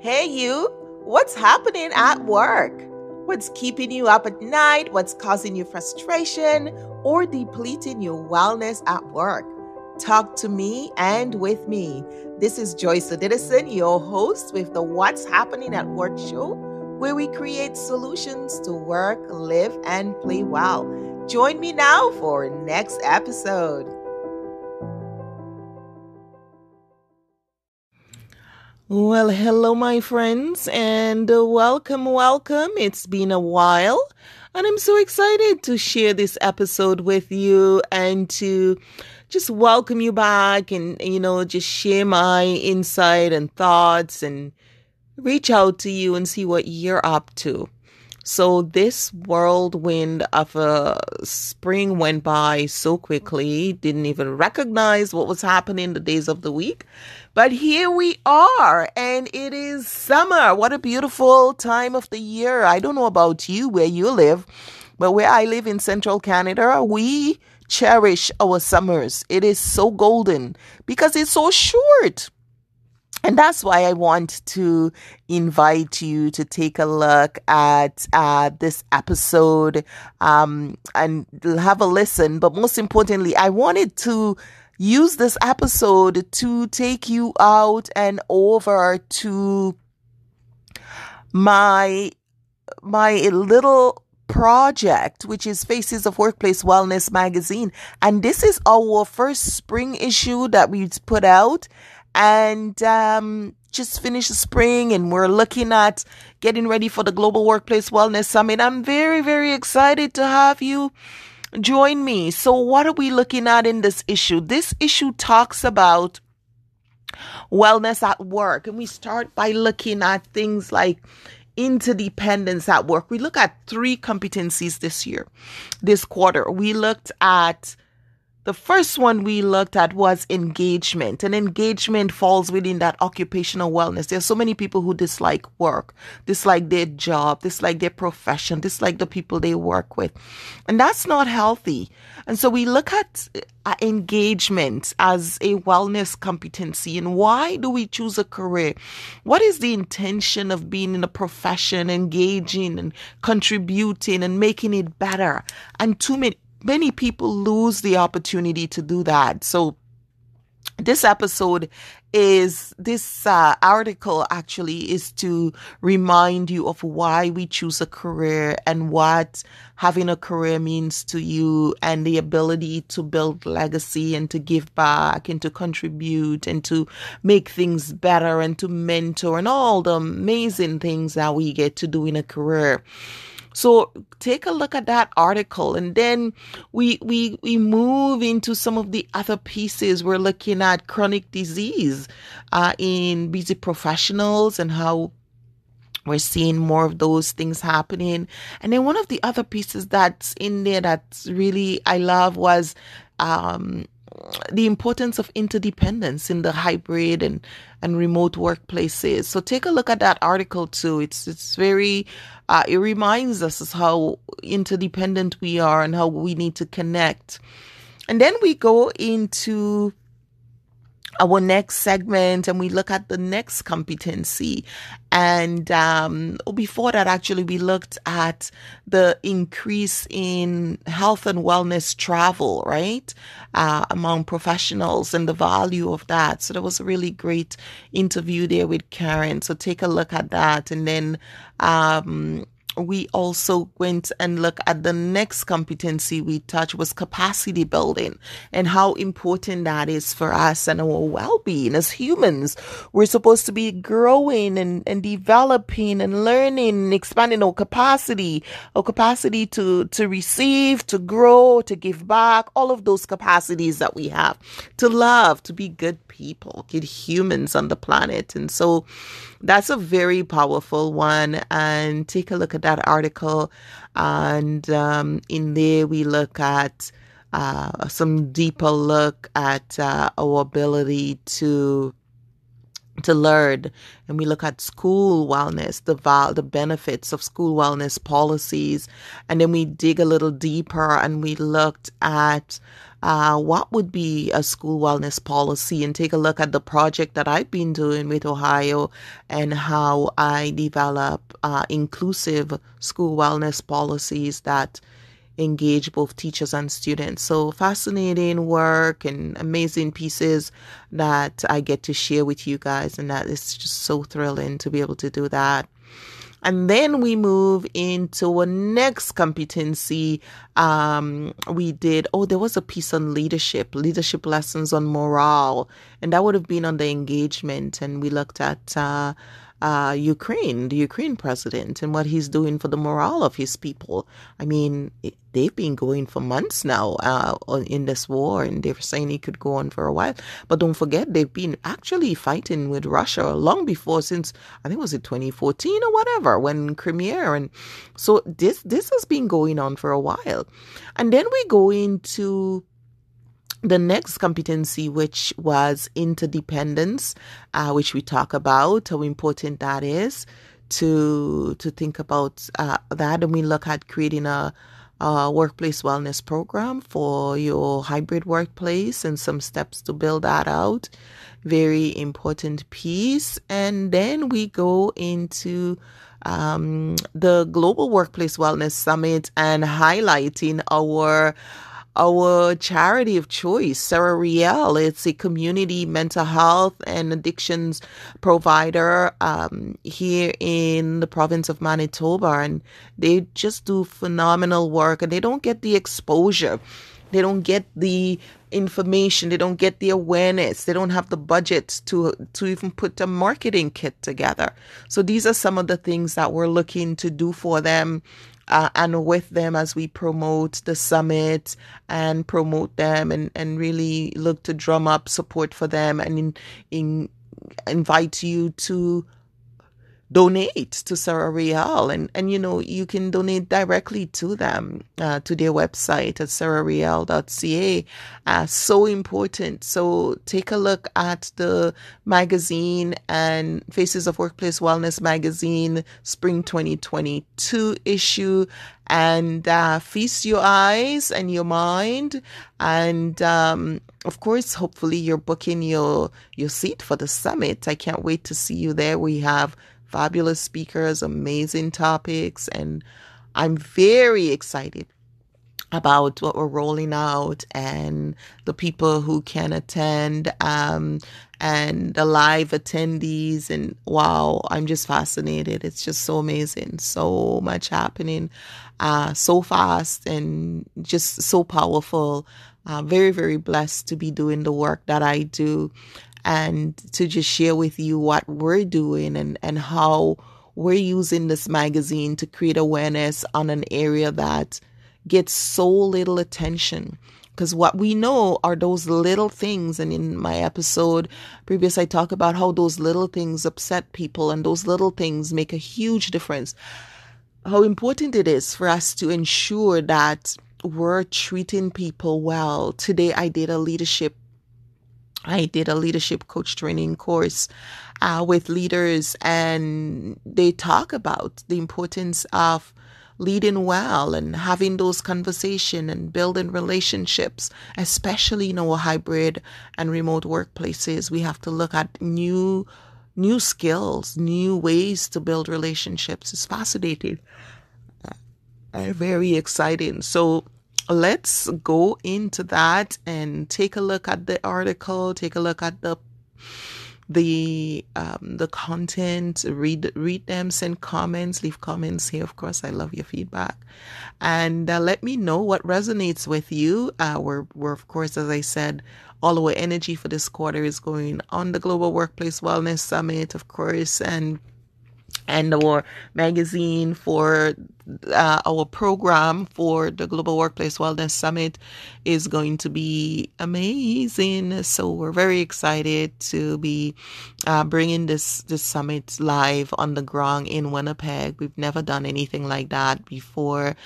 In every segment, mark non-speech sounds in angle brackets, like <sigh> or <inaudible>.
Hey, you, what's happening at work? What's keeping you up at night? What's causing you frustration or depleting your wellness at work? Talk to me and with me. This is Joyce Odidison, your host with the What's Happening at Work show, where we create solutions to work, live, and play well. Join me now for next episode. Well, hello, my friends, and uh, welcome, welcome. It's been a while, and I'm so excited to share this episode with you and to just welcome you back and, you know, just share my insight and thoughts and reach out to you and see what you're up to. So this whirlwind of a spring went by so quickly, didn't even recognize what was happening the days of the week. But here we are, and it is summer. What a beautiful time of the year. I don't know about you, where you live, but where I live in central Canada, we cherish our summers. It is so golden because it's so short. And that's why I want to invite you to take a look at uh, this episode um, and have a listen. But most importantly, I wanted to use this episode to take you out and over to my my little project, which is Faces of Workplace Wellness magazine. And this is our first spring issue that we put out and um, just finished the spring and we're looking at getting ready for the Global Workplace Wellness Summit. I'm very, very excited to have you join me. So, what are we looking at in this issue? This issue talks about wellness at work, and we start by looking at things like interdependence at work. We look at three competencies this year, this quarter. We looked at the first one we looked at was engagement, and engagement falls within that occupational wellness. There's so many people who dislike work, dislike their job, dislike their profession, dislike the people they work with, and that's not healthy. And so we look at uh, engagement as a wellness competency, and why do we choose a career? What is the intention of being in a profession, engaging and contributing and making it better? And too many many people lose the opportunity to do that. So this episode is this uh, article actually is to remind you of why we choose a career and what having a career means to you and the ability to build legacy and to give back and to contribute and to make things better and to mentor and all the amazing things that we get to do in a career. So take a look at that article and then we we we move into some of the other pieces. We're looking at chronic disease uh, in busy professionals and how we're seeing more of those things happening. And then one of the other pieces that's in there that's really I love was um, the importance of interdependence in the hybrid and, and remote workplaces. So take a look at that article too. It's it's very uh, it reminds us how interdependent we are and how we need to connect. And then we go into our next segment and we look at the next competency. And um, before that, actually, we looked at the increase in health and wellness travel, right, uh, among professionals and the value of that. So there was a really great interview there with Karen. So take a look at that. And then um, we also went and looked at the next competency we touched was capacity building and how important that is for us and our well-being as humans. We're supposed to be growing and, and developing and learning and expanding our capacity, our capacity to, to receive, to grow, to give back, all of those capacities that we have, to love, to be good people, good humans on the planet. And so that's a very powerful one. And take a look at that article. And um, in there, we look at uh, some deeper look at uh, our ability to to learn and we look at school wellness the val- the benefits of school wellness policies and then we dig a little deeper and we looked at uh, what would be a school wellness policy and take a look at the project that I've been doing with Ohio and how I develop uh, inclusive school wellness policies that engage both teachers and students. So fascinating work and amazing pieces that I get to share with you guys. And that is just so thrilling to be able to do that. And then we move into a next competency. Um, we did, oh, there was a piece on leadership, leadership lessons on morale, and that would have been on the engagement. And we looked at, uh, uh, Ukraine, the Ukraine president, and what he's doing for the morale of his people. I mean, they've been going for months now uh, in this war, and they're saying it could go on for a while. But don't forget, they've been actually fighting with Russia long before, since I think was it 2014 or whatever, when Crimea, and so this this has been going on for a while, and then we go into the next competency, which was interdependence, uh, which we talk about, how important that is to to think about uh, that, and we look at creating a, a, workplace wellness program for your hybrid workplace and some steps to build that out. Very important piece, and then we go into um, the Global Workplace Wellness Summit and highlighting our our charity of choice, Sara Riel. It's a community mental health and addictions provider um, here in the province of Manitoba. And they just do phenomenal work and they don't get the exposure. They don't get the information. They don't get the awareness. They don't have the budget to to even put a marketing kit together. So these are some of the things that we're looking to do for them uh, and with them as we promote the summit and promote them and, and really look to drum up support for them and in, in, invite you to donate to Sara Riel. And, and, you know, you can donate directly to them, uh, to their website at sarariel.ca. Uh, so important. So take a look at the magazine and Faces of Workplace Wellness magazine, spring 2022 issue and uh, feast your eyes and your mind and um, of course hopefully you're booking your your seat for the summit i can't wait to see you there we have fabulous speakers, amazing topics, and I'm very excited about what we're rolling out and the people who can attend um, and the live attendees and wow i'm just fascinated. It's just so amazing. So much happening uh, so fast and just so powerful. Uh, very very blessed to be doing the work that i do and to just share with you what we're doing and, and how we're using this magazine to create awareness on an area that gets so little attention. Because what we know are those little things. And in my episode previous, I talk about how those little things upset people and those little things make a huge difference. How important it is for us to ensure that we're treating people well. Today, I did a leadership I did a leadership coach training course uh, with leaders, and they talk about the importance of leading well and having those conversation and building relationships, especially in our hybrid and remote workplaces. We have to look at new new skills, new ways to build relationships. It's fascinating. Uh, very exciting. So let's go into that and take a look at the article, take a look at the the um, the content, read read them, send comments, leave comments here. Of course, I love your feedback, and uh, let me know what resonates with you. Uh, we're we're of course, as I said, all our energy for this quarter is going on the Global Workplace Wellness Summit, of course, and and our magazine for uh, our program for the Global Workplace Wellness Summit is going to be amazing. So we're very excited to be uh, bringing this this summit live on the ground in Winnipeg. We've never done anything like that before.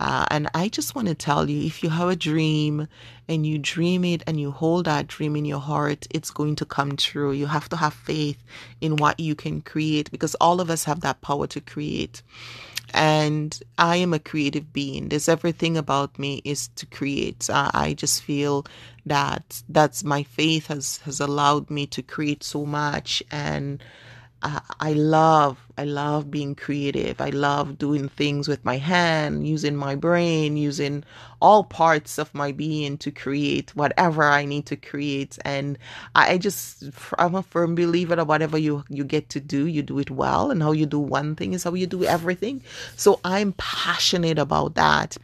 Uh, and I just want to tell you if you have a dream and you dream it and you hold that dream in your heart, it's going to come true. You have to have faith in what you can create because all of us have that power to create. And I am a creative being. There's everything about me is to create. Uh, I just feel that that's my faith has has allowed me to create so much and I love I love being creative. I love doing things with my hand, using my brain, using all parts of my being to create whatever I need to create. And I just I'm a firm believer that whatever you you get to do, you do it well, and how you do one thing is how you do everything. So I'm passionate about that.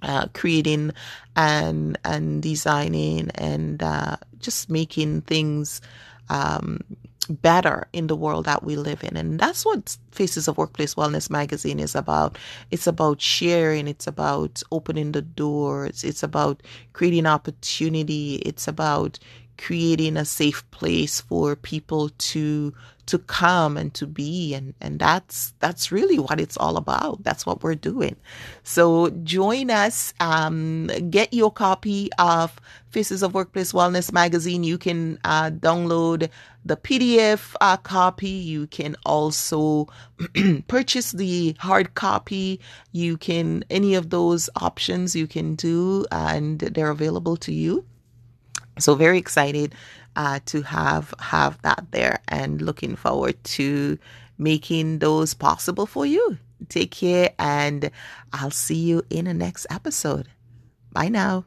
Uh, creating and and designing and uh, just making things um, better in the world that we live in. And that's what Faces of Workplace Wellness magazine is about. It's about sharing, it's about opening the doors, it's about creating opportunity, it's about creating a safe place for people to to come and to be. And and that's that's really what it's all about. That's what we're doing. So join us um, get your copy of faces of workplace wellness magazine. You can uh, download the pdf uh, copy. You can also <clears throat> purchase the hard copy. You can any of those options you can do and they're available to you so very excited uh, to have have that there and looking forward to making those possible for you. Take care and I'll see you in the next episode. Bye now.